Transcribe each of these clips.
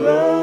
Toby,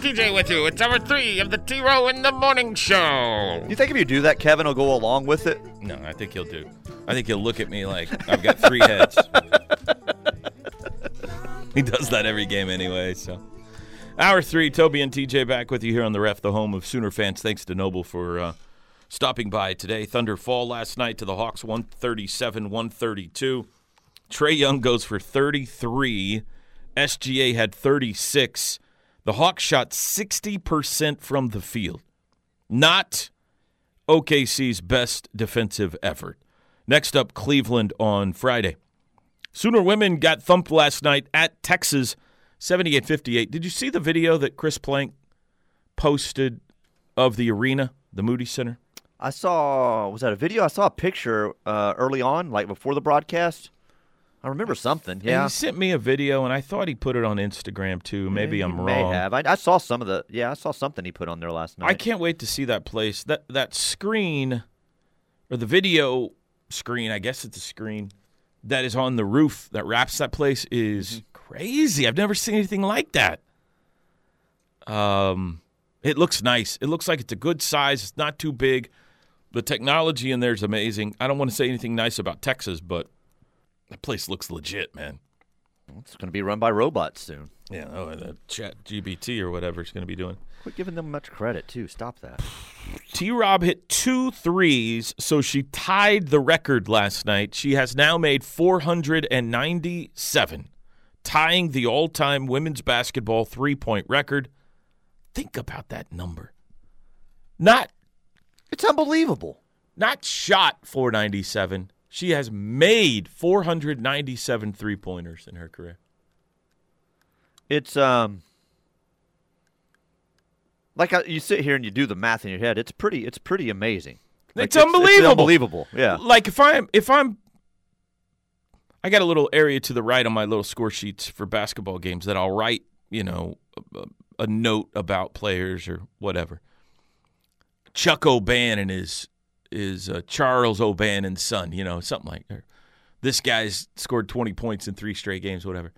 Toby and TJ with you. It's hour three of the T Row in the Morning Show. You think if you do that, Kevin will go along with it? No, I think he'll do. I think he'll look at me like I've got three heads. he does that every game anyway. So, hour three, Toby and TJ back with you here on the Ref, the home of Sooner fans. Thanks to Noble for uh, stopping by today. Thunder fall last night to the Hawks, one thirty-seven, one thirty-two. Trae Young goes for thirty-three. SGA had thirty-six. The Hawks shot sixty percent from the field. Not OKC's best defensive effort. Next up, Cleveland on Friday. Sooner women got thumped last night at Texas, 78 58. Did you see the video that Chris Plank posted of the arena, the Moody Center? I saw was that a video? I saw a picture uh, early on, like before the broadcast. I remember something. And Yeah, he sent me a video, and I thought he put it on Instagram too. Maybe He I'm May wrong. have. I, I saw some of the. Yeah, I saw something he put on there last night. I can't wait to see that place. That that screen, or the video screen, I guess it's a screen that is on the roof that wraps that place is Mm-hmm. crazy. I've never seen anything like that. Um, it looks nice. It looks like it's a good size. It's not too big. The technology in there is amazing. I don't want to say anything nice about Texas, but that place looks legit, man. It's going to be run by robots soon. Yeah, oh, uh, the Chat GBT or whatever it's going to be doing. Quit giving them much credit too. Stop that. T Rob hit two threes, so she tied the record last night. She has now made 497, tying the all time women's basketball three point record. Think about that number. Not It's unbelievable. not shot 497. She has made 497 three pointers in her career. It's um. Like uh, you sit here and you do the math in your head. It's pretty. It's pretty amazing. Like, It's unbelievable. unbelievable. Yeah. Like if I'm if I'm I got a little area to the right on my little score sheets for basketball games that I'll write, you know, a, a note about players or whatever. Chuck O'Bannon is is uh, Charles O'Bannon's son, you know, something like that. This guy's scored 20 points in three straight games, whatever.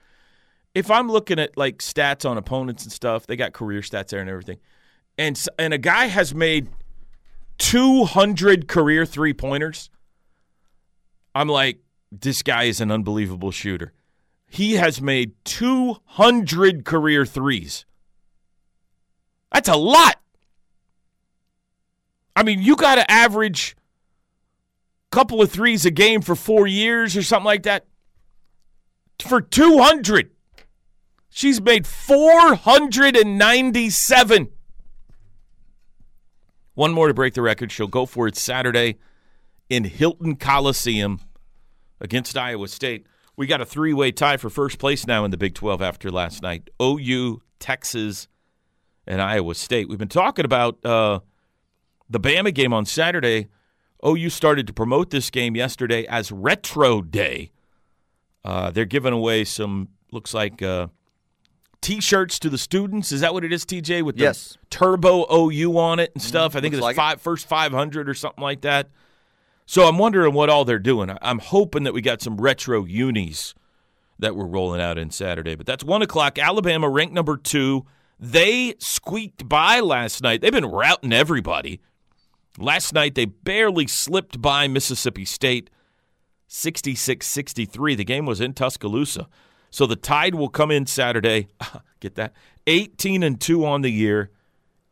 If I'm looking at like stats on opponents and stuff, they got career stats there and everything. And and a guy has made 200 career three pointers. I'm like, this guy is an unbelievable shooter. He has made 200 career threes. That's a lot. I mean, you got to average a couple of threes a game for four years or something like that. For 200. She's made 497. One more to break the record. She'll go for it Saturday in Hilton Coliseum against Iowa State. We got a three way tie for first place now in the Big 12 after last night OU, Texas, and Iowa State. We've been talking about uh, the Bama game on Saturday. OU started to promote this game yesterday as Retro Day. Uh, they're giving away some, looks like, uh, t shirts to the students. Is that what it is, TJ? With the Yes. Turbo OU on it and stuff. I think it's like it. five, first 500 or something like that. So I'm wondering what all they're doing. I'm hoping that we got some retro unis that we're rolling out in Saturday. But that's one o'clock. Alabama ranked number two. They squeaked by last night. They've been routing everybody. Last night they barely slipped by Mississippi State 66 63. The game was in Tuscaloosa. So the Tide will come in Saturday. Get that? 18 and 2 on the year,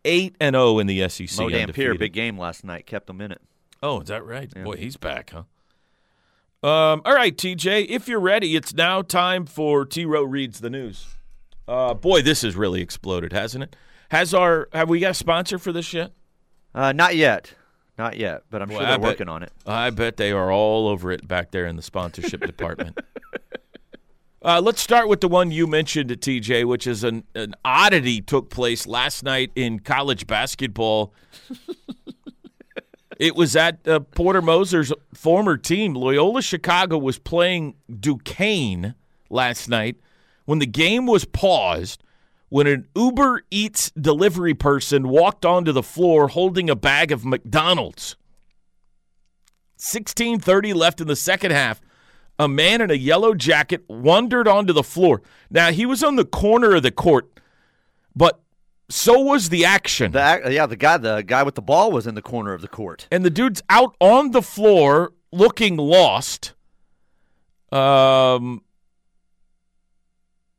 8 and 0 in the SEC. Mo Dampier, undefeated. big game last night, kept them in it. Oh, is that right? Boy, he's back, huh? Um, all right, TJ, if you're ready, it's now time for T Row reads the news. Uh, boy, this has really exploded, hasn't it? Has our have we got a sponsor for this yet? Uh, not yet, not yet, but I'm Well, sure they're bet- working on it. I bet they are all over it back there in the sponsorship department. Uh, let's start with the one you mentioned, TJ, which is an, an oddity took place last night in college basketball. it was at uh, Porter Moser's former team. Loyola Chicago was playing Duquesne last night when the game was paused when an Uber Eats delivery person walked onto the floor holding a bag of McDonald's. 16:30 left in the second half. A man in a yellow jacket wandered onto the floor. Now he was on the corner of the court, but so was the action. The yeah, the guy, the guy with the ball was in the corner of the court. and the dude's out on the floor looking lost. Um,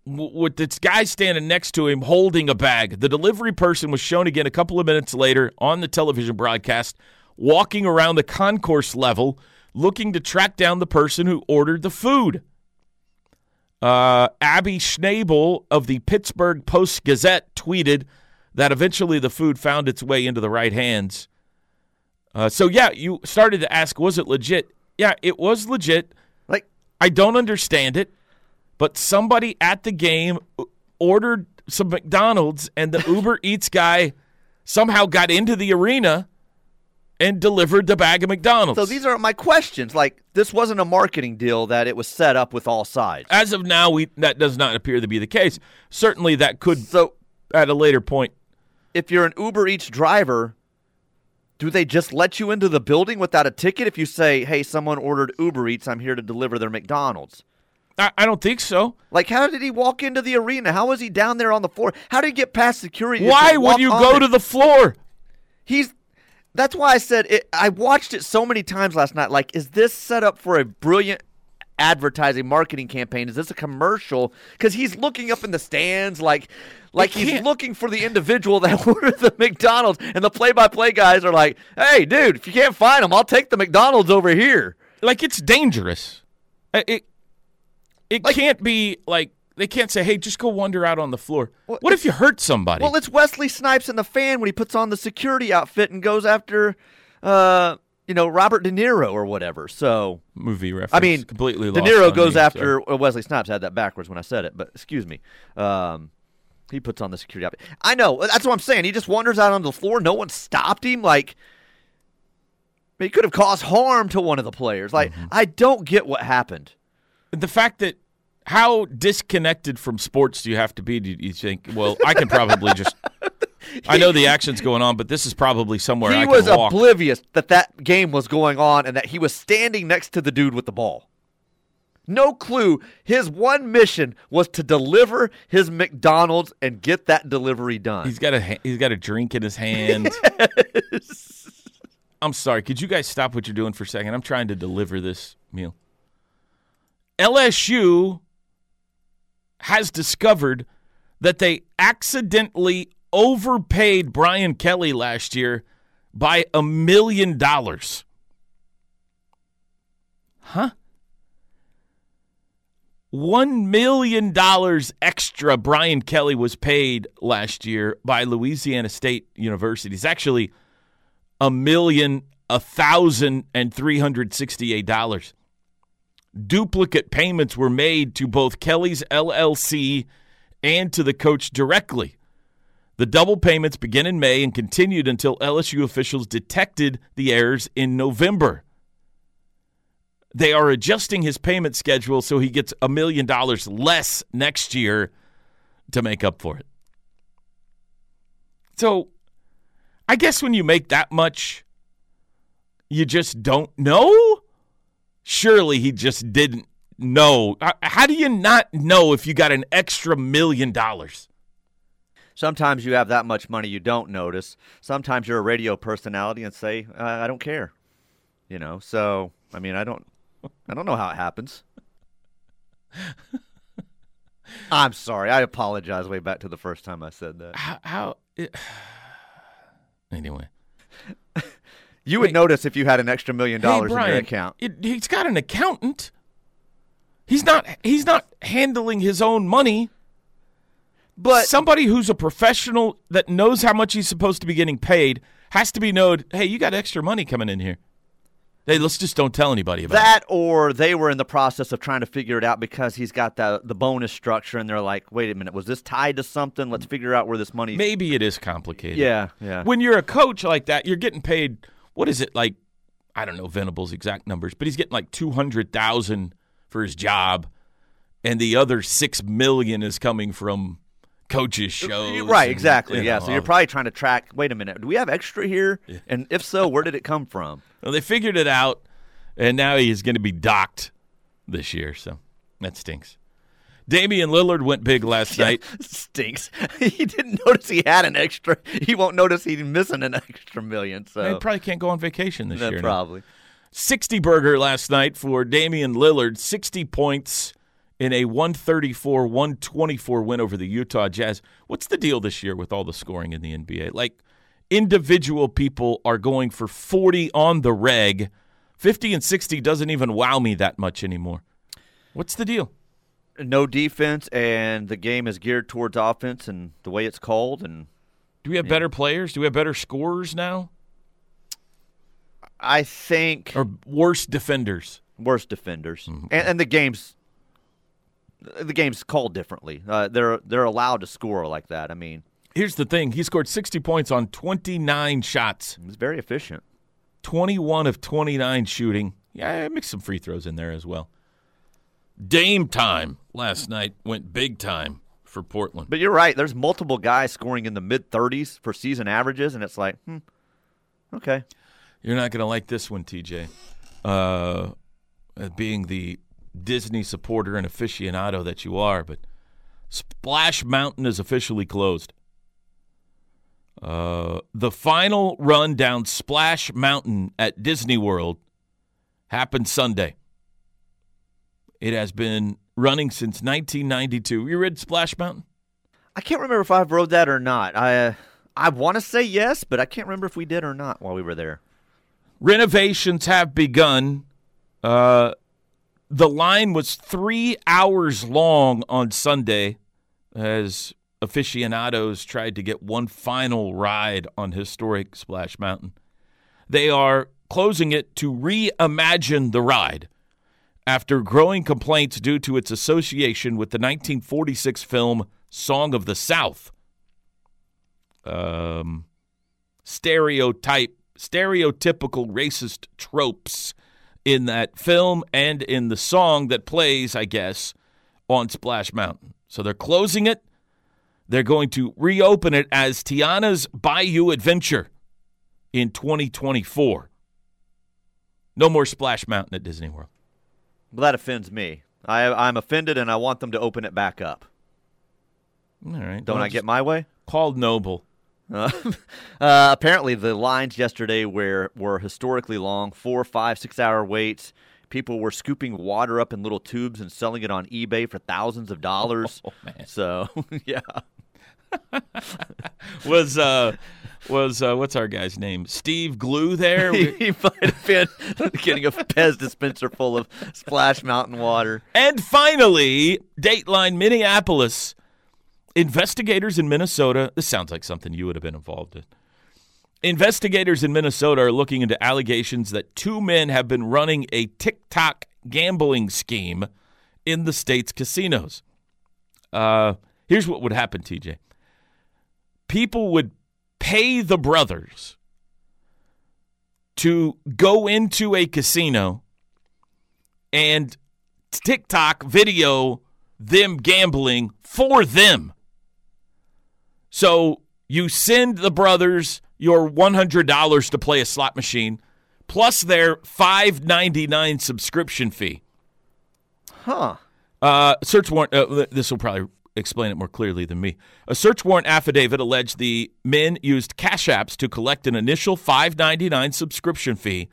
with this guy standing next to him holding a bag. The delivery person was shown again a couple of minutes later on the television broadcast, walking around the concourse level, looking to track down the person who ordered the food. Uh, Abby Schnabel of the Pittsburgh Post Gazette tweeted that eventually the food found its way into the right hands. Uh, so yeah, you started to ask, was it legit? Yeah, it was legit. Like, I don't understand it, but somebody at the game ordered some McDonald's, and the Uber Eats guy somehow got into the arena and delivered the bag of McDonald's. so these are my questions. Like, this wasn't a marketing deal that it was set up with all sides. As of now, we that does not appear to be the case. Certainly, that could So, at a later point. if you're an Uber Eats driver, do they just let you into the building without a ticket if you say, "Hey, someone ordered Uber Eats. I'm here to deliver their McDonald's"? I, I don't think so. Like, how did he walk into the arena? How was he down there on the floor? How did he get past security? Why would you go it? to the floor? He's. That's why I said it. I watched it so many times last night. Like, is this set up for a brilliant advertising marketing campaign? Is this a commercial? Because he's looking up in the stands, like, like he's looking for the individual that ordered the McDonald's, and the play-by-play guys are like, "Hey, dude, if you can't find him, I'll take the McDonald's over here." like it's dangerous. It it Like- can't be like they can't say, "Hey, just go wander out on the floor." Well, what if you hurt somebody? Well, it's Wesley Snipes in the fan when he puts on the security outfit and goes after, uh, you know, Robert De Niro or whatever. So. Movie reference. I mean, completely. De Niro goes me, after well, Wesley Snipes. I had that backwards when I said it, but excuse me. Um, he puts on the security outfit. I know. That's what I'm saying. He just wanders out on the floor. No one stopped him. Like he could have caused harm to one of the players. Like Mm-hmm. I don't get what happened. The fact that how disconnected from sports do you have to be? Do you think? Well, I can probably just. I know the action's going on, but this is probably somewhere I he can was walk. oblivious that that game was going on and that he was standing next to the dude with the ball. No clue. His one mission was to deliver his McDonald's and get that delivery done. He's got a he's got a drink in his hand. I'm sorry. Could you guys stop what you're doing for a second? I'm trying to deliver this meal. LSU has discovered that they accidentally overpaid Brian Kelly last year by a million dollars. Huh? One million dollars extra Brian Kelly was paid last year by Louisiana State University. It's actually a million a thousand and three hundred sixty-eight dollars. Duplicate payments were made to both Kelly's LLC and to the coach directly. The double payments began in May and continued until LSU officials detected the errors in November. They are adjusting his payment schedule so he gets a million dollars less next year to make up for it. So, I guess when you make that much, you just don't know? Surely he just didn't know. How do you not know if you got an extra million dollars? Sometimes you have that much money you don't notice. Sometimes you're a radio personality and say, uh, "I don't care," you know. So I mean, I don't, I don't know how it happens. I'm sorry. I apologize way back to the first time I said that. how, how it, anyway. You would Wait. notice if you had an extra million dollars hey, in your account. it- he's got an accountant. He's not. He's not handling his own money. But somebody who's a professional that knows how much he's supposed to be getting paid has to be known. Hey, you got extra money coming in here. Hey, let's just don't tell anybody about it. that or they were in the process of trying to figure it out because he's got the the bonus structure and they're like, wait a minute, was this tied to something? Let's figure out where this money. Is. Maybe it is complicated. Yeah, yeah. When you're a coach like that, you're getting paid. What is it like? I don't know Venable's exact numbers, but he's getting like two hundred thousand for his job, and the other six million is coming from coaches' uh, shows. Right, and, exactly. you yeah, so you're probably trying to track. Wait a minute, do we have extra here? And if so, where did it come from? Well, they figured it out, and now he is going to be docked this year. So that stinks. Damian Lillard went big last night. Stinks. he didn't notice he had an extra. He won't notice he's missing an extra million. So He probably can't go on vacation this Yeah, year. now. probably. 60 burger last night for Damian Lillard, 60 points in a 134 124 win over the Utah Jazz. What's the deal this year with all the scoring in the NBA? Like, individual people are going for 40 on the reg. 50 and 60 doesn't even wow me that much anymore. What's the deal? No defense, and the game is geared towards offense, and the way it's called, and Do we have better players? Do we have better scorers now? I think Or worse defenders? worse defenders, Mm-hmm. and, and the game's the game's called differently. Uh, they're they're allowed to score like that. I mean, Here's the thing he scored 60 points on 29 shots. it's very efficient. 21 of 29 shooting. Yeah, I mixed some free throws in there as well. Dame time last night went big time for Portland. But you're right. There's multiple guys scoring in the mid 30s for season averages, and it's like, hmm, okay. You're not going to like this one, TJ. Uh, uh, being the Disney supporter and aficionado that you are, but Splash Mountain is officially closed. Uh, the final run down Splash Mountain at Disney World happened Sunday. It has been running since 1992. You read Splash Mountain? I can't remember if I rode that or not. I uh, I want to say yes, but I can't remember if we did or not while we were there. Renovations have begun. Uh, the line was three hours long on Sunday as aficionados tried to get one final ride on historic Splash Mountain. They are closing it to reimagine the ride after growing complaints due to its association with the 1946 film Song of the South. Um, stereotype, stereotypical racist tropes in that film and in the song that plays, I guess, on Splash Mountain. So they're closing it. They're going to reopen it as Tiana's Bayou Adventure in 2024. No more Splash Mountain at Disney World. Well, that offends me. I I'm offended, and I want them to open it back up. All right. Don't well, I get my way? called Noble? Uh, uh, apparently, the lines yesterday were were historically long four, five, six hour waits. People were scooping water up in little tubes and selling it on eBay for thousands of dollars. Oh man. So, yeah. Was uh was uh what's our guy's name? Steve Glue there? he might have been getting a Pez dispenser full of Splash Mountain water. And finally, Dateline Minneapolis. Investigators in Minnesota. This sounds like something you would have been involved in. Investigators in Minnesota are looking into allegations that two men have been running a TikTok gambling scheme in the state's casinos. Uh, here's what would happen, TJ. People would pay the brothers to go into a casino and TikTok video them gambling for them. So you send the brothers your $100 to play a slot machine plus their $5.99 subscription fee. Huh. Uh, search warrant. Uh, this will probably explain it more clearly than me. A search warrant affidavit alleged the men used cash apps to collect an initial five ninety nine subscription fee,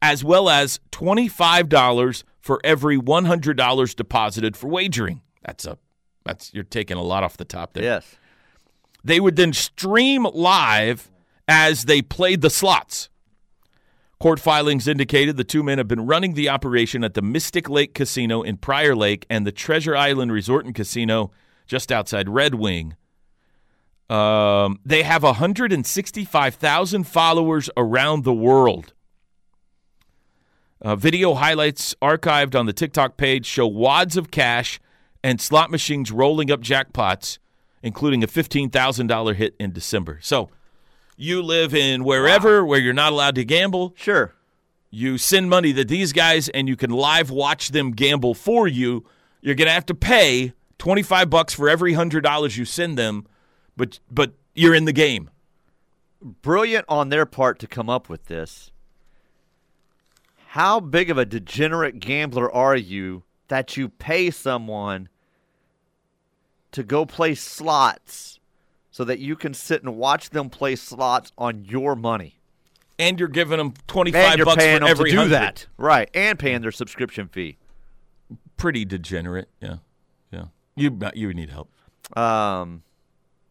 as well as twenty five dollars for every one hundred dollars deposited for wagering. That's a That's you're taking a lot off the top there. Yes. They would then stream live as they played the slots. Court filings indicated the two men have been running the operation at the Mystic Lake Casino in Prior Lake and the Treasure Island Resort and Casino just outside Red Wing. Um, they have 165,000 followers around the world. Uh, video highlights archived on the TikTok page show wads of cash and slot machines rolling up jackpots, including a $15,000 hit in December. So you live in wherever where you're not allowed to gamble. Sure. You send money to these guys and you can live watch them gamble for you. You're going to have to pay 25 bucks for every $100 you send them, but but you're in the game. Brilliant on their part to come up with this. How big of a degenerate gambler are you that you pay someone to go play slots so that you can sit and watch them play slots on your money? And you're giving them 25 And you're bucks for every to do 100. that. Right. And paying their subscription fee. Pretty degenerate. Yeah. Yeah. You you need help. Um,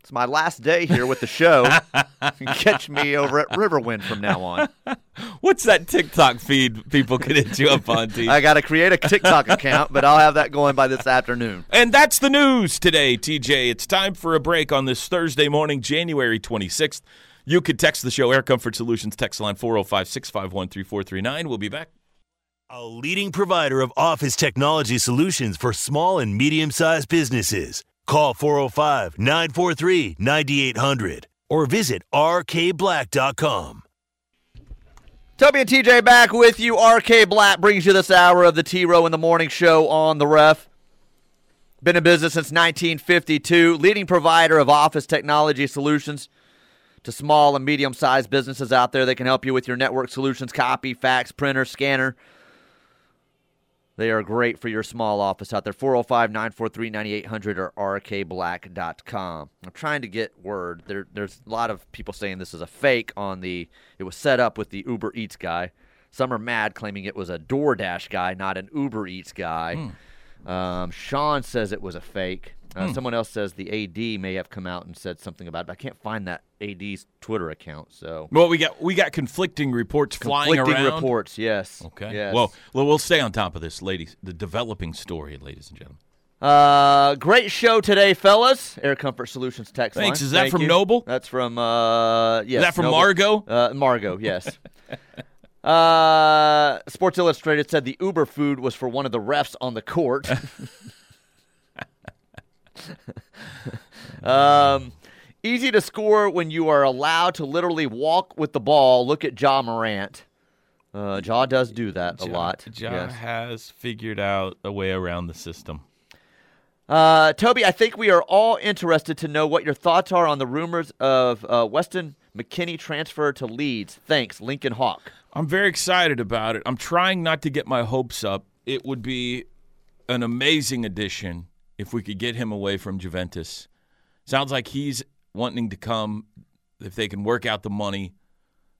it's my last day here with the show. Catch me over at Riverwind from now on. What's that TikTok feed people can hit you up on, T? I got to create a TikTok account, but I'll have that going by this afternoon. And that's the news today, TJ. It's time for a break on this Thursday morning, January 26th. You could text the show Air Comfort Solutions text line 405 651 3439. We'll be back. A leading provider of office technology solutions for small and medium sized businesses. Call 405 943 9800 or visit rkblack.com. Toby and TJ back with you. RK Black brings you this hour of the T Row in the Morning Show on the ref. Been in business since 1952, leading provider of office technology solutions to small and medium sized businesses out there. They can help you with your network solutions, copy, fax, printer, scanner. They are great for your small office out there. 405 943 9800 or rkblack.com. I'm trying to get word. There, there's a lot of people saying this is a fake on the, it was set up with the Uber Eats guy. Some are mad claiming it was a DoorDash guy, not an Uber Eats guy. Um, Sean says it was a fake. Uh, Someone else says the AD may have come out and said something about it, but I can't find that AD's Twitter account. So Well, we got we got conflicting reports flying conflicting around. reports, yes. Okay. Yes. Well, well, we'll stay on top of this, ladies. The developing story, ladies and gentlemen. Uh, great show today, fellas. Air Comfort Solutions text Thanks. line. Is that Thank from you. Noble? That's from uh, yes. that from Noble. Margot? Uh, Margot, yes. uh, Sports Illustrated said the Uber food was for one of the refs on the court. um, easy to score when you are allowed to literally walk with the ball. Look at Ja Morant. Uh, Ja does do that a lot. Ja yes. has figured out a way around the system. Uh, Toby, I think we are all interested to know what your thoughts are on the rumors of uh, Weston McKennie transfer to Leeds. Thanks, Lincoln Hawk. I'm very excited about it. I'm trying not to get my hopes up. It would be an amazing addition if we could get him away from Juventus. Sounds like he's wanting to come if they can work out the money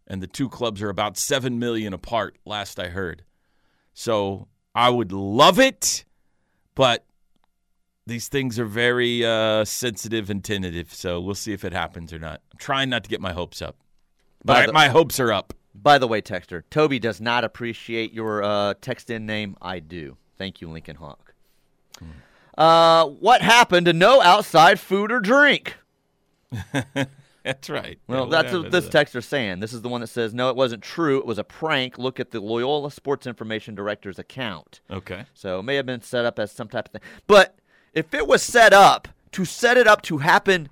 and the two clubs are about 7 million apart last I heard. So, I would love it, but these things are very uh, sensitive and tentative, so we'll see if it happens or not. I'm trying not to get my hopes up. But the- my hopes are up. By the way, Texter, Toby does not appreciate your uh, text in name. I do. Thank you, Lincoln Hawk. Uh, what happened to no outside food or drink? That's right. Well, Yeah, that's what this that? texter's saying. This is the one that says, no, it wasn't true. It was a prank. Look at the Loyola Sports Information Director's account. Okay. So it may have been set up as some type of thing. But if it was set up to set it up to happen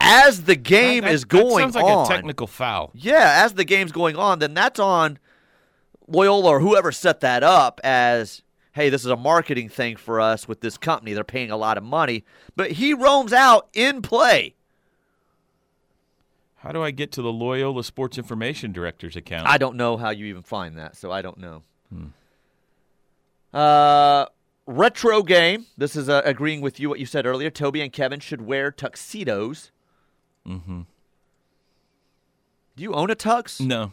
as the game That- is that going sounds like on, a technical foul. yeah, as the game's going on, then that's on Loyola or whoever set that up as, hey, this is a marketing thing for us with this company. They're paying a lot of money. But he roams out in play. How do I get to the Loyola Sports Information Director's account? I don't know how you even find that, so I don't know. Uh, retro game. This is uh, agreeing with you what you said earlier. Toby and Kevin should wear tuxedos. mm-hmm. Do you own a tux? No.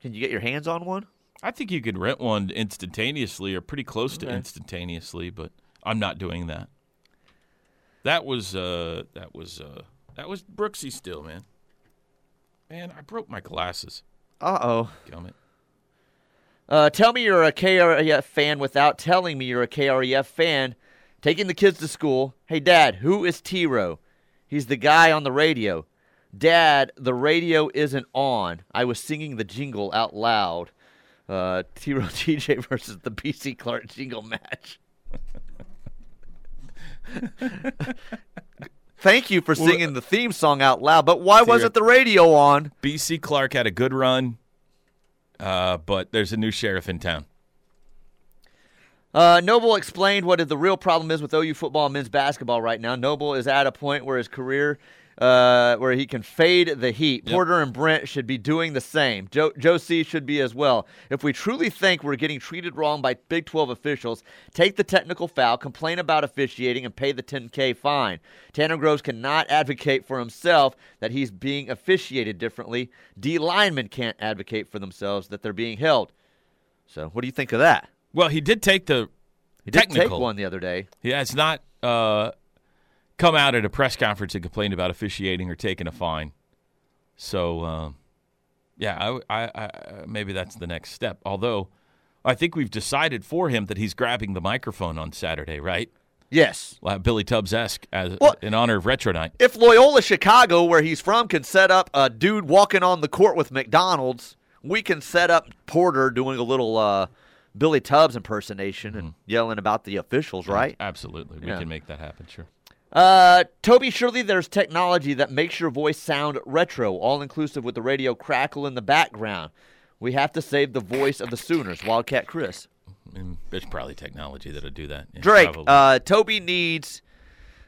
Can you get your hands on one? I think you could rent one instantaneously or pretty close to Okay. instantaneously, but I'm not doing that. That was uh, that was uh, that was Brooksy still, man. Man, I broke my glasses. Uh oh. Gummit. Uh, tell me you're a KREF fan without telling me you're a KREF fan. Taking the kids to school. Hey, Dad, who is T Row? He's the guy on the radio. Dad, the radio isn't on. I was singing the jingle out loud. Uh, T Row TJ versus the BC Clark jingle match. Thank you for singing the theme song out loud, but why wasn't the radio on? BC Clark had a good run, uh, but there's a new sheriff in town. Uh, Noble explained what the real problem is with OU football and men's basketball right now. Noble is at a point where his career, uh, where he can fade the heat. Yep. Porter and Brent should be doing the same. Joe, Joe C should be as well. If we truly think we're getting treated wrong by Big 12 officials, take the technical foul, complain about officiating, and pay the 10K fine. Tanner Groves cannot advocate for himself that he's being officiated differently. D linemen can't advocate for themselves that they're being held. So, what do you think of that? Well, he did take the He did technical. take one the other day. Yeah, it's not uh, come out at a press conference and complain about officiating or taking a fine. So, um, yeah, I, I, I, maybe that's the next step. Although, I think we've decided for him that he's grabbing the microphone on Saturday, right? Yes. Billy Tubbs esque as Well- in honor of Retro Night. If Loyola Chicago, where he's from, can set up a dude walking on the court with McDonald's, we can set up Porter doing a little uh, Billy Tubbs impersonation and yelling about the officials, right? Absolutely, we Yeah. can make that happen. Sure. Uh, Toby, surely there's technology that makes your voice sound retro, all inclusive with the radio crackle in the background. We have to save the voice of the Sooners, Wildcat Chris. And there's probably technology that'll do that. Yeah, Drake, uh, Toby needs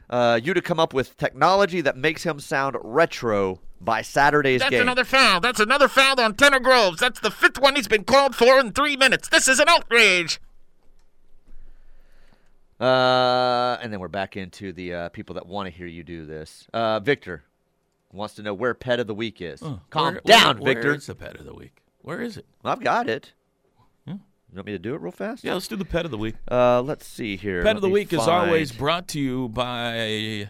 uh, you to come up with technology that makes him sound retro by Saturday's That's game. another foul. That's another foul on Tanner Groves. That's the fifth one he's been called for in three minutes. This is an outrage. Uh, and then we're back into the uh, people that want to hear you do this. Uh, Victor wants to know where pet of the week is. Calm where- down, where- Victor. Where is the pet of the week? Where is it? I've got it. Yeah. You want me to do it real fast? Yeah, let's do the pet of the week. Uh, let's see here. Pet Let of the week is always brought to you by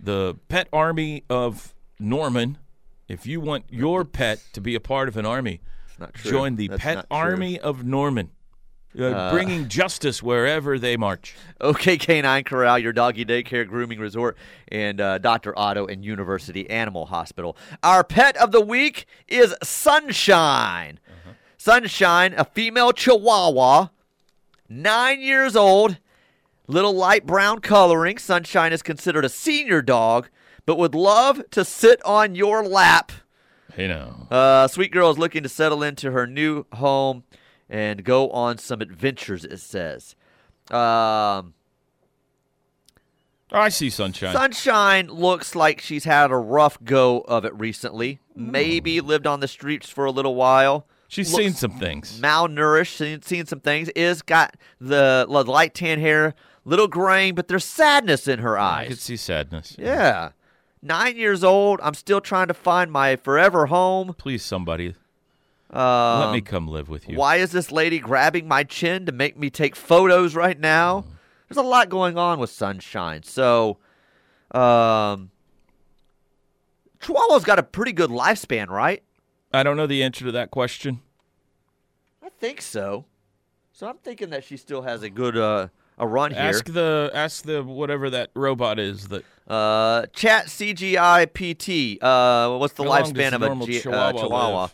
the Pet Army of Norman. If you want your pet to be a part of an army, join the That's Pet. Army of Norman, uh, bringing justice wherever they march. OK Canine Corral, your doggy daycare grooming resort, and uh, Dr. Otto and University Animal Hospital. Our pet of the week is Sunshine. Sunshine, a female Chihuahua, nine years old, little light brown coloring. Sunshine is considered a senior dog, but would love to sit on your lap. You know, Uh, Sweet Girl is looking to settle into her new home and go on some adventures, it says. Um, Oh, I see sunshine. Sunshine looks like she's had a rough go of it recently. Hmm. Maybe lived on the streets for a little while. She's looks seen some things. Malnourished, seen, seen some things. Is got the, the light tan hair, little graying, but there's sadness in her eyes. I could see sadness. Yeah. Nine years old. I'm still trying to find my forever home. Please, somebody, Um, let me come live with you. Why is this lady grabbing my chin to make me take photos right now? There's a lot going on with Sunshine. So, um, Chihuahua's got a pretty good lifespan, right? I don't know the answer to that question. I think so. So I'm thinking that she still has a good uh, a run here. Ask the ask the whatever that robot is that Uh, Chat CGI PT. Uh, what's the How lifespan of a Chihuahua uh, Chihuahua?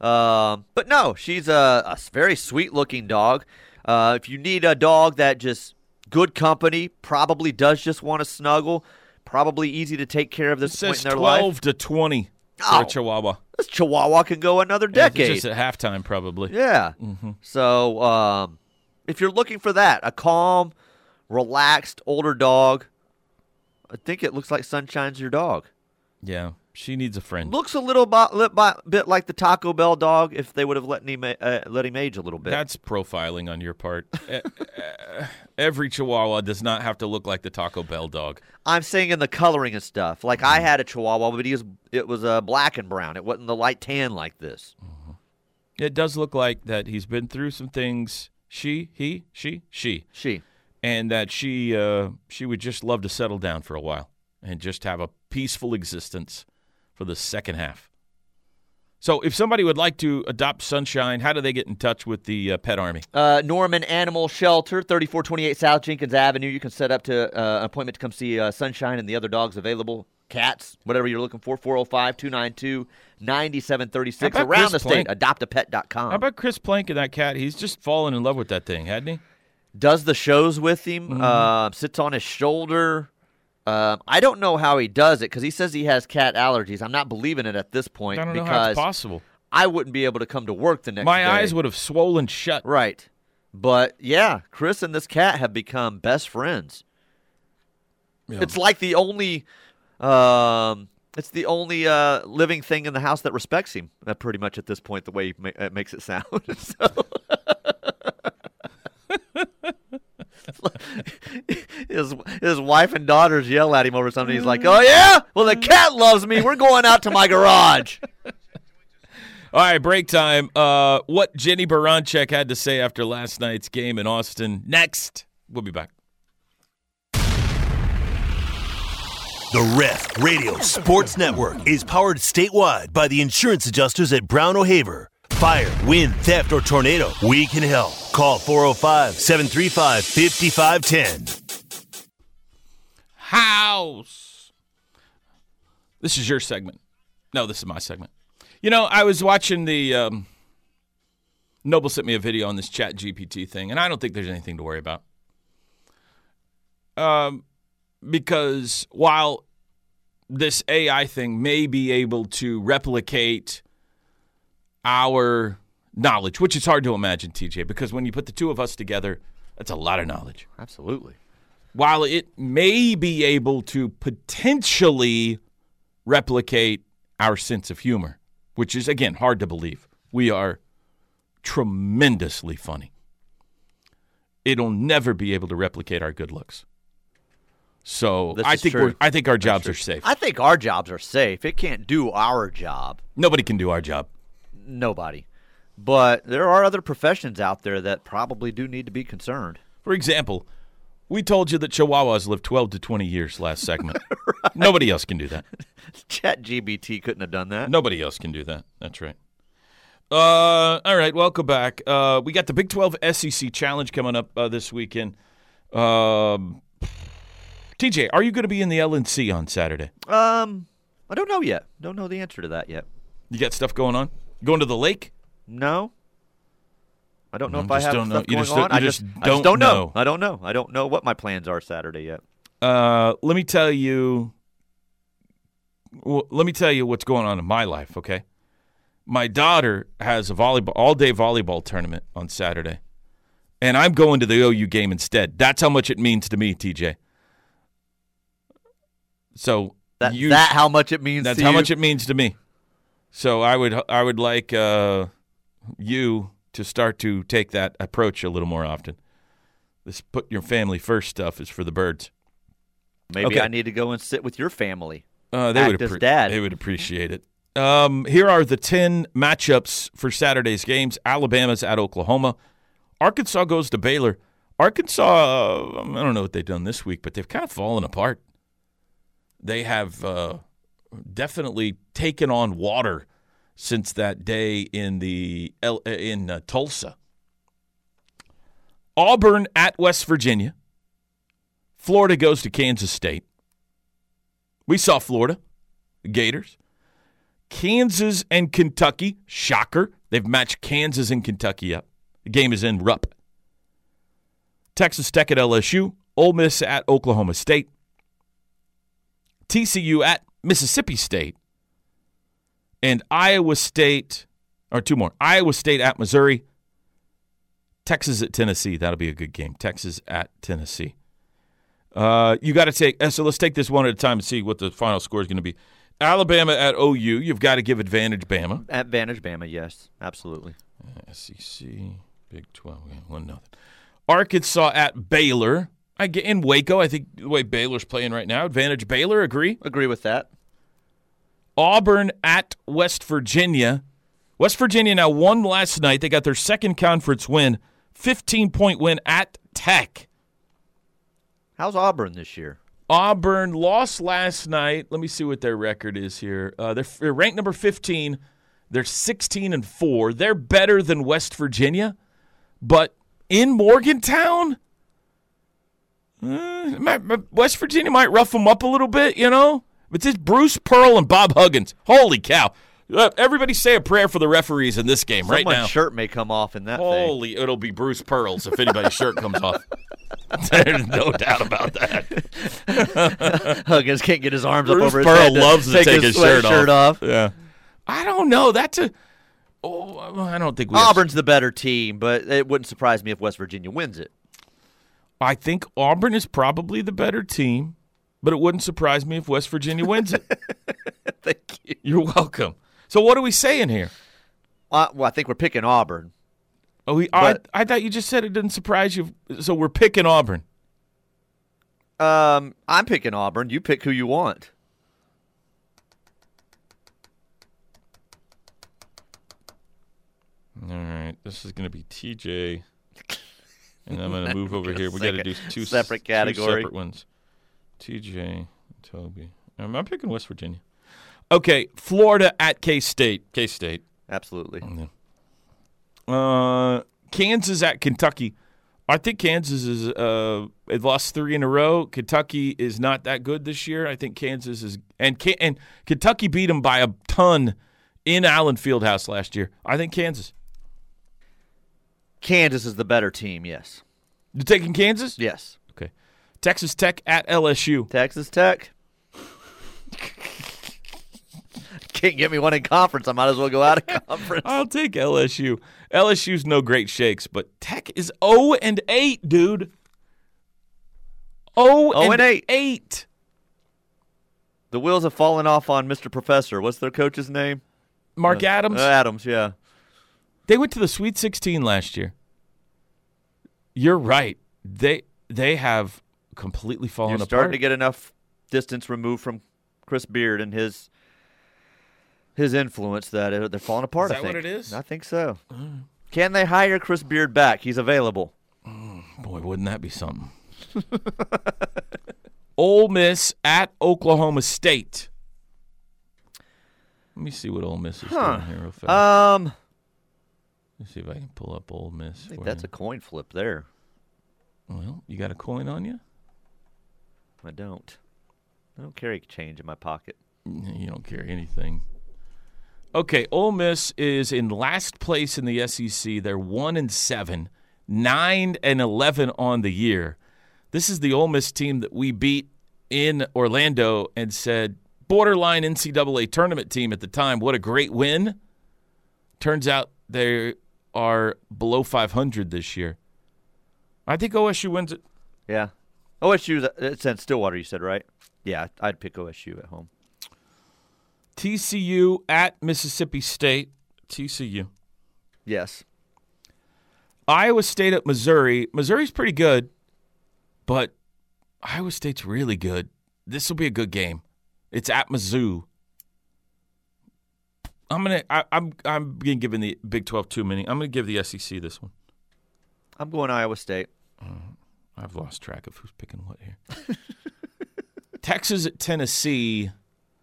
Um, but no, she's a, a very sweet looking dog. Uh, if you need a dog that just good company, probably does just want to snuggle, probably easy to take care of it this point says in their life. twelve to twenty for Oh. a Chihuahua. This Chihuahua can go another Yeah, it's decade. Just at halftime, probably. Yeah. Mm-hmm. So, um, if you're looking for that, a calm, relaxed older dog, I think it looks like Sunshine's your dog. Yeah, she needs a friend. Looks a little bi- li- bi- bit like the Taco Bell dog if they would have let him uh, let him age a little bit. That's profiling on your part. Every Chihuahua does not have to look like the Taco Bell dog. I'm saying in the coloring and stuff. Like I had a Chihuahua, but he was it was uh, black and brown. It wasn't the light tan like this. It does look like that he's been through some things. She, he, she, she. She. and that she uh, she would just love to settle down for a while and just have a peaceful existence for the second half. So, if somebody would like to adopt Sunshine, how do they get in touch with the uh, Pet Army? Uh, Norman Animal Shelter, 3428 South Jenkins Avenue. You can set up to uh, an appointment to come see uh, Sunshine and the other dogs available. Cats, whatever you're looking for, 405 292 9736. Around Chris the state, adoptapet.com. How about Chris Plank and that cat? He's just fallen in love with that thing, hadn't he? does the shows with him, Mm-hmm. uh, sits on his shoulder. Um, I don't know how he does it because he says he has cat allergies. I'm not believing it at this point I don't know how because it's possible. I wouldn't be able to come to work the next My day. eyes would have swollen shut. Right. But yeah, Chris and this cat have become best friends. Yeah. It's like the only um it's the only uh, living thing in the house that respects him. Uh, pretty much at this point, the way he ma- it makes it sound. so, his his wife and daughters yell at him over something. He's like, "Oh yeah, well the cat loves me. We're going out to my garage." All right, break time. Uh, what Jennie Baranczyk had to say after last night's game in Austin. Next, we'll be back. The Ref Radio Sports Network is powered statewide by the insurance adjusters at Brown O'Haver. Fire, wind, theft, or tornado, we can help. Call 405 735 5510. House. This is your segment. No, this is my segment. You know, I was watching the. Um, Noble sent me a video on this Chat GPT thing, and I don't think there's anything to worry about. Um, because while this AI thing may be able to replicate our knowledge, which is hard to imagine, TJ, because when you put the two of us together, that's a lot of knowledge Absolutely. while it may be able to potentially replicate our sense of humor, which is, again, hard to believe, we are tremendously funny. It'll never be able to replicate our good looks. So This I think true. we're I think our jobs are safe. I think our jobs are safe. It can't do our job. Nobody can do our job. Nobody. But there are other professions out there that probably do need to be concerned. For example, we told you that Chihuahuas live 12 to 20 years last segment. Nobody else can do that. Chat GBT couldn't have done that. Nobody else can do that. That's right. Uh, all right, welcome back. Uh, we got the Big 12 SEC Challenge coming up uh, this weekend. Um, TJ, are you going to be in the LNC on Saturday? Um, I don't know yet. Don't know the answer to that yet. You got stuff going on? Going to the lake? No. I don't know Mm, if I have know. stuff going just don't- on. I just just, I don't just don't know. know. I don't know. I don't know what my plans are Saturday yet. Uh, let me tell you. Well, let me tell you what's going on in my life. Okay, my daughter has a volleyball all day volleyball tournament on Saturday, and I'm going to the OU game instead. That's how much it means to me, TJ. So That you, that how much it means that's how you? much it means to me. So I would I would like uh, you to start to take that approach a little more often. This put your family first stuff is for the birds. Maybe Okay. I need to go and sit with your family. Uh, they Act would as appre- dad. They would appreciate it. Um, here are the ten matchups for Saturday's games. Alabama's at Oklahoma. Arkansas goes to Baylor. Arkansas, uh, I don't know what they've done this week, but they've kind of fallen apart. They have uh, definitely taken on water since that day in the in uh, Tulsa. Auburn at West Virginia. Florida goes to Kansas State. We saw Florida, Gators. Kansas and Kentucky, shocker. They've matched Kansas and Kentucky up. The game is in Rupp. Texas Tech at LSU. Ole Miss at Oklahoma State. TCU at Mississippi State. And Iowa State, or two more. Iowa State at Missouri. Texas at Tennessee. That'll be a good game. Texas at Tennessee. Uh, you got to take. So let's take this one at a time and see what the final score is going to be. Alabama at OU. You've got to give advantage Bama. Advantage Bama, yes, absolutely. SEC, Big Twelve, yeah, one nothing. Arkansas at Baylor. I get in Waco. I think the way Baylor's playing right now, advantage Baylor. Agree. Agree with that. Auburn at West Virginia. West Virginia now won last night. They got their second conference win, 15 point win at Tech. How's Auburn this year? Auburn lost last night. Let me see what their record is here. Uh, they're, they're ranked number 15. They're 16 and 4. They're better than West Virginia, but in Morgantown, might- West Virginia might rough them up a little bit, you know? But this Bruce Pearl and Bob Huggins, holy cow. Uh, everybody say a prayer for the referees in this game right now. shirt may come off in that thing. Holy, it'll be Bruce Pearl's if anybody's shirt comes off. There's no doubt about that. Huggins can't get his arms Bruce up over his Pearl head to loves to take his shirt sweatshirt off. off. Yeah. I don't know. That's a. Oh, I don't think we. have- Auburn's the better team, but it wouldn't surprise me if West Virginia wins it. I think Auburn is probably the better team, but it wouldn't surprise me if West Virginia wins it. Thank you. You're welcome. So what are we saying here? Uh, well, I think we're picking Auburn. Oh, we, I, I thought you just said it didn't surprise you. So we're picking Auburn. Um, I'm picking Auburn. You pick who you want. All right, this is going to be TJ, and I'm going to move over here. We got to do two separate two category. separate ones. TJ, Toby. Um, I'm picking West Virginia. Okay, Florida at K State. K State. Absolutely. Uh, Kansas at Kentucky. I think Kansas is uh it lost three in a row. Kentucky is not that good this year. I think Kansas is and and Kentucky beat them by a ton in Allen Fieldhouse last year. I think Kansas. Kansas is the better team. Yes. You taking Kansas? Yes. Okay. Texas Tech at LSU. Texas Tech. Can't get me one in conference. I might as well go out of conference. I'll take LSU. LSU's no great shakes, but Tech is 0 and 8, dude. 0 0 and 8. 8. The wheels have fallen off on Mr. Professor. What's their coach's name? Mark Adams. Uh, Adams. Yeah. They went to the Sweet 16 last year. You're right. They they have completely fallen You're apart. starting to get enough distance removed from Chris Beard and his his influence that it, they're falling apart. Is I that what think. it is? I think so. Can they hire Chris Beard back? He's available. Boy, wouldn't that be something? Ole Miss at Oklahoma State. Let me see what Ole Miss is Huh. doing here real fast. Um, Let's see if I can pull up Ole Miss. I think that's a coin flip there. well. You got a coin on you? I don't. I don't carry change in my pocket. You don't carry anything. Okay, Ole Miss is in last place in the SEC. They're one and seven, nine and eleven on the year. This is the Ole Miss team that we beat in Orlando and said borderline NCAA tournament team at the time. What a great win! Turns out they are below 500 this year. I think OSU wins it. Yeah. OSU, it's in Stillwater, you said, right? Yeah, I'd pick OSU at home. TCU at Mississippi State. TCU. Yes. Iowa State at Missouri. Missouri's pretty good, but Iowa State's really good. This will be a good game. It's at Mizzou. I'm gonna. I, I'm. I'm being given the Big 12 too many. I'm gonna give the SEC this one. I'm going Iowa State. Mm, I've lost track of who's picking what here. Texas at Tennessee.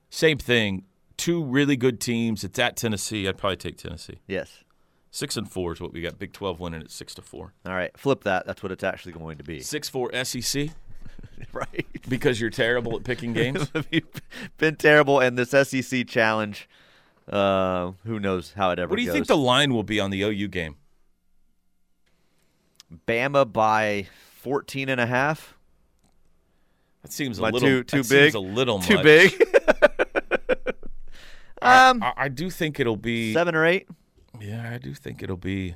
Same thing. Two really good teams. It's at Tennessee. I'd probably take Tennessee. Yes. Six and four is what we got. Big 12 winning at six to four. All right. Flip that. That's what it's actually going to be. Six four SEC right. because you're terrible at picking games. Been terrible, and this SEC challenge, uh, who knows how it ever What do you goes. think the line will be on the OU game? Bama by 14 and a half? That seems a little too- too that seems big? a little Too much. big? um, I, I do think it'll be. seven or eight? Yeah, I do think it'll be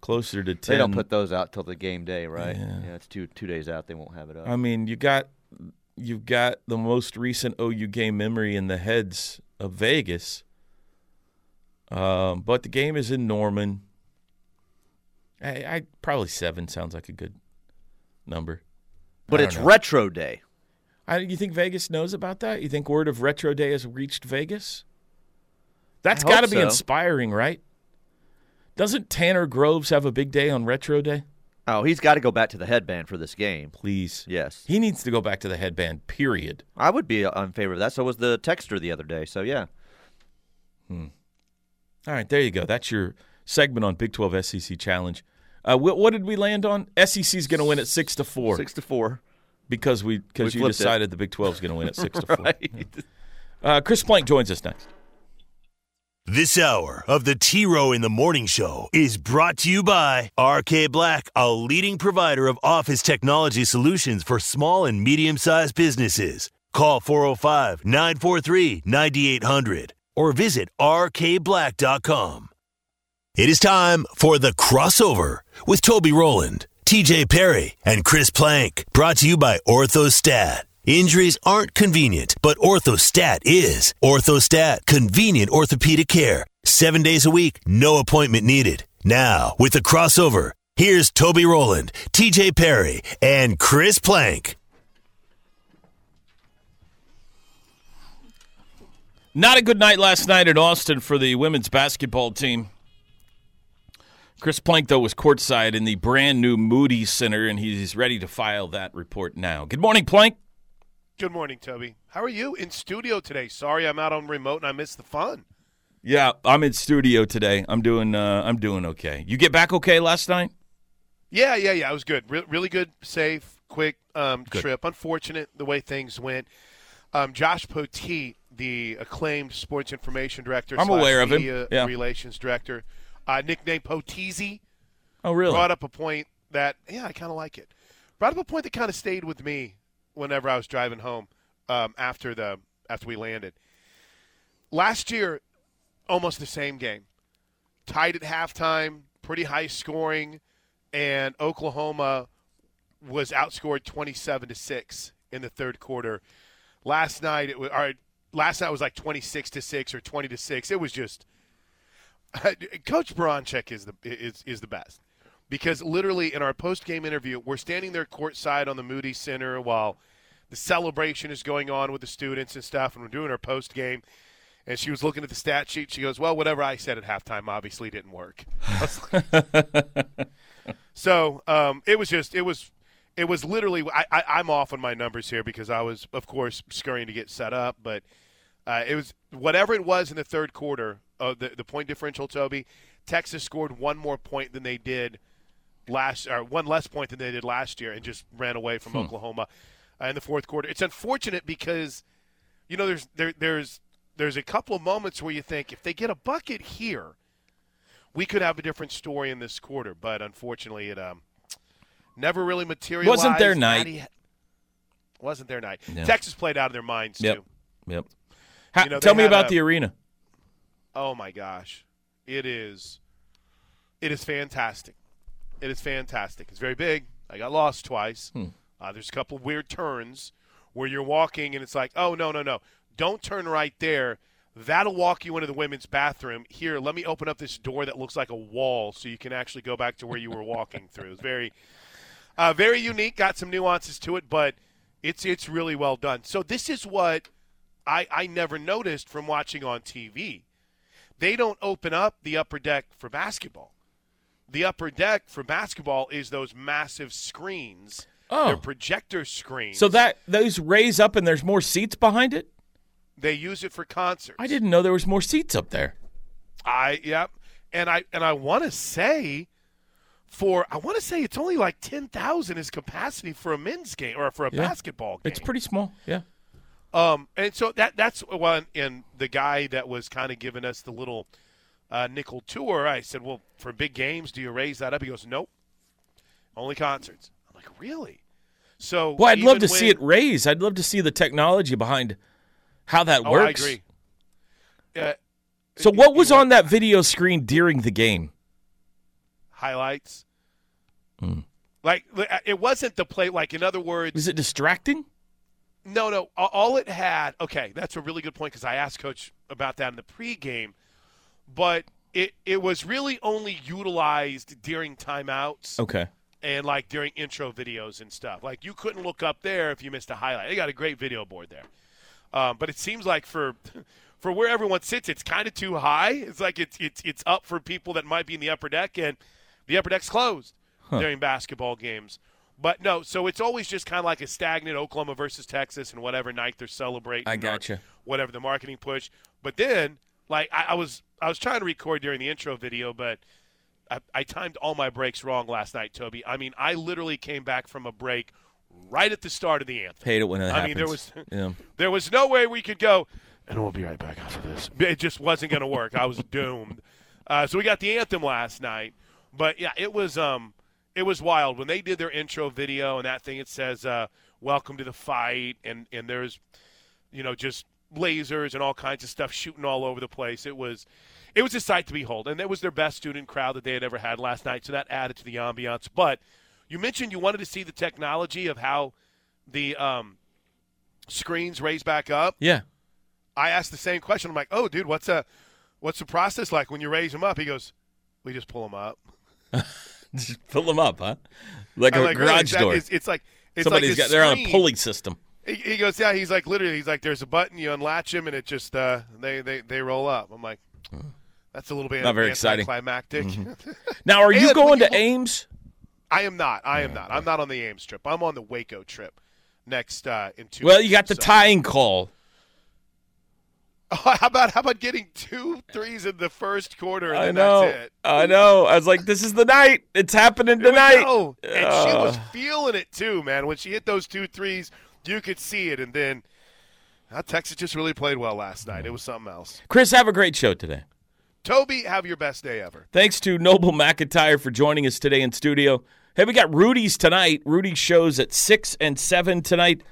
closer to ten. They don't put those out till the game day, right? Yeah. it's two two days out. They won't have it up. I mean, you got you've got the most recent OU game memory in the heads of Vegas. Um, but the game is in Norman. I, I probably seven sounds like a good number. but it's know. retro day. I, you think Vegas knows about that? You think word of Retro Day has reached Vegas? That's got to be so. inspiring, right? Doesn't Tanner Groves have a big day on Retro Day? Oh, he's got to go back to the headband for this game. Please. Yes, He needs to go back to the headband, period. I would be in favor of that. So was the texter the other day. So yeah, All right, there you go. That's your segment on Big 12 SEC Challenge. Uh, what, what did we land on? SEC's going to win at 6 to 4 six to four. because we because you flipped it. decided the Big 12 is going to win at 6 to 4. Right. Uh, Chris Plank joins us next. This hour of the T Row in the Morning Show is brought to you by RK Black, a leading provider of office technology solutions for small and medium sized businesses. Call 405 943 9800 or visit rkblack.com. It is time for the crossover with Toby Rowland, TJ Perry, and Chris Plank. Brought to you by Orthostat. Injuries aren't convenient, but Orthostat is. Orthostat, convenient orthopedic care. Seven days a week, no appointment needed. Now, with the crossover, here's Toby Rowland, TJ Perry, and Chris Plank. Not a good night last night in Austin for the women's basketball team. Chris Plank, though, was courtside in the brand new Moody Center, and he's ready to file that report now. Good morning, Plank. Good morning, Toby. How are you in studio today? Sorry, I'm out on remote and I missed the fun. Yeah, I'm in studio today. I'm doing. Uh, I'm doing okay. You get back okay last night? Yeah, yeah, yeah. It was good. Re- really good, safe, quick um, Good. trip. Unfortunate the way things went. Um, Josh Poteet, the acclaimed sports information director, I'm aware of him. media Yeah. relations director, uh, nicknamed Poteezy, Oh, really? brought up a point that yeah, I kind of like it. Brought up a point that kind of stayed with me whenever I was driving home um, after the after we landed. Last year, almost the same game, tied at halftime, pretty high scoring, and Oklahoma was outscored twenty-seven to six in the third quarter. Last night it was all right, last night was like twenty-six to six or twenty to six. It was just Coach Baranczyk is the is is the best because literally in our post game interview, we're standing there courtside on the Moody Center while the celebration is going on with the students and stuff, and we're doing our post game. And she was looking at the stat sheet. She goes, "Well, whatever I said at halftime obviously didn't work." So um, it was just it was it was literally I, I, I'm off on my numbers here because I was of course scurrying to get set up, but uh, it was whatever it was in the third quarter. Uh, the the point differential, Toby. Texas scored one more point than they did last, or one less point than they did last year, and just ran away from Oklahoma uh, in the fourth quarter. It's unfortunate because you know there's there there's there's a couple of moments where you think if they get a bucket here, we could have a different story in this quarter. But unfortunately, it um never really materialized. Wasn't their night. Maddie- wasn't their night. No. Texas played out of their minds Yep. too. Yep. Ha- You know, tell me about a- the arena. Oh my gosh, it is, it is fantastic. It is fantastic. It's very big. I got lost twice. Uh, there's a couple weird turns where you're walking and it's like, oh no no no, don't turn right there. That'll walk you into the women's bathroom. Here, let me open up this door that looks like a wall so you can actually go back to where you were walking through. It's very, uh, very unique. Got some nuances to it, but it's it's really well done. So this is what I I never noticed from watching on TV they don't open up the upper deck for basketball. The upper deck for basketball is those massive screens. Oh. They're projector screens. So that those raise up and there's more seats behind it. they use it for concerts. I didn't know there was more seats up there. I yep. And I and I want to say for I want to say it's only like 10,000 is capacity for a men's game or for a Yeah. basketball game. It's pretty small. Yeah. Um, and so that that's one. And the guy that was kind of giving us the little uh, nickel tour, I said, "Well, for big games, do you raise that up?" He goes, "Nope, only concerts." I'm like, "Really?" So, Well, I'd love to see it raised. I'd love to see the technology behind how that Oh, works. I agree. Uh, So, you- what was on that video screen during the game? highlights? Hmm. Like uh, it wasn't the play. Like in other words, Is it distracting? No, no. All it had. Okay, that's a really good point because I asked Coach about that in the pregame, but it it was really only utilized during timeouts Okay. and like during intro videos and stuff. Like you couldn't look up there if you missed a highlight. They got a great video board there, um, but it seems like for for where everyone sits, it's kind of too high. It's like it's it's it's up for people that might be in the upper deck, and the upper deck's closed. during basketball games. But no, so it's always just kind of like a stagnant Oklahoma versus Texas and whatever night they're celebrating. I gotcha. Whatever the marketing push. But then, like I, I was, I was trying to record during the intro video, but I, I timed all my breaks wrong last night, Toby. I mean, I literally came back from a break right at the start of the anthem. Hate it when that I happens. mean, there was Yeah. there was no way we could go, and we'll be right back after this. It just wasn't going to work. I was doomed. Uh, so we got the anthem last night, but yeah, it was um, it was wild when they did their intro video and that thing. It says uh, "Welcome to the fight," and and there's, you know, just lasers and all kinds of stuff shooting all over the place. It was. It was a sight to behold, and it was their best student crowd that they had ever had last night. So that added to the ambiance. But you mentioned you wanted to see the technology of how the um, screens raise back up. Yeah. I asked the same question. I'm like, "Oh, dude, what's a what's the process like when you raise them up?" He goes, "We just pull them up." Just fill them up, huh? Like I'm a like, "Really? garage That door. is- it's like it's Somebody's like got they're on a screen." pulley system. He, he goes, "Yeah." He's like, literally, he's like, "There's a button, you unlatch them, and it just uh, they they they roll up." I'm like, "That's a little bit Not very exciting. climactic." Now, are you going to Ames? I am not. I am not. I'm not on the Ames trip. I'm on the Waco trip next uh, in two. Well, weeks, you got the so- tying call. how about how about getting two threes in the first quarter? And I know. That's it. I know. I was like, this is the night. It's happening tonight. go. And she was Uh, feeling it too, man. When she hit those two threes, you could see it. And then uh, Texas just really played well last night. It was something else. Chris, have a great show today. Toby, have your best day ever. Thanks to Noble McIntyre for joining us today in studio. Hey, we got Rudy's tonight. Rudy shows at 6 and 7 tonight.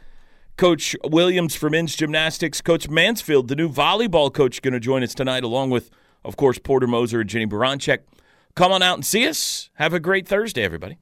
Coach Williams for men's gymnastics. Coach Mansfield, the new volleyball coach, going to join us tonight, along with, of course, Porter Moser and Jennie Baranczyk. Come on out and see us. Have a great Thursday, everybody.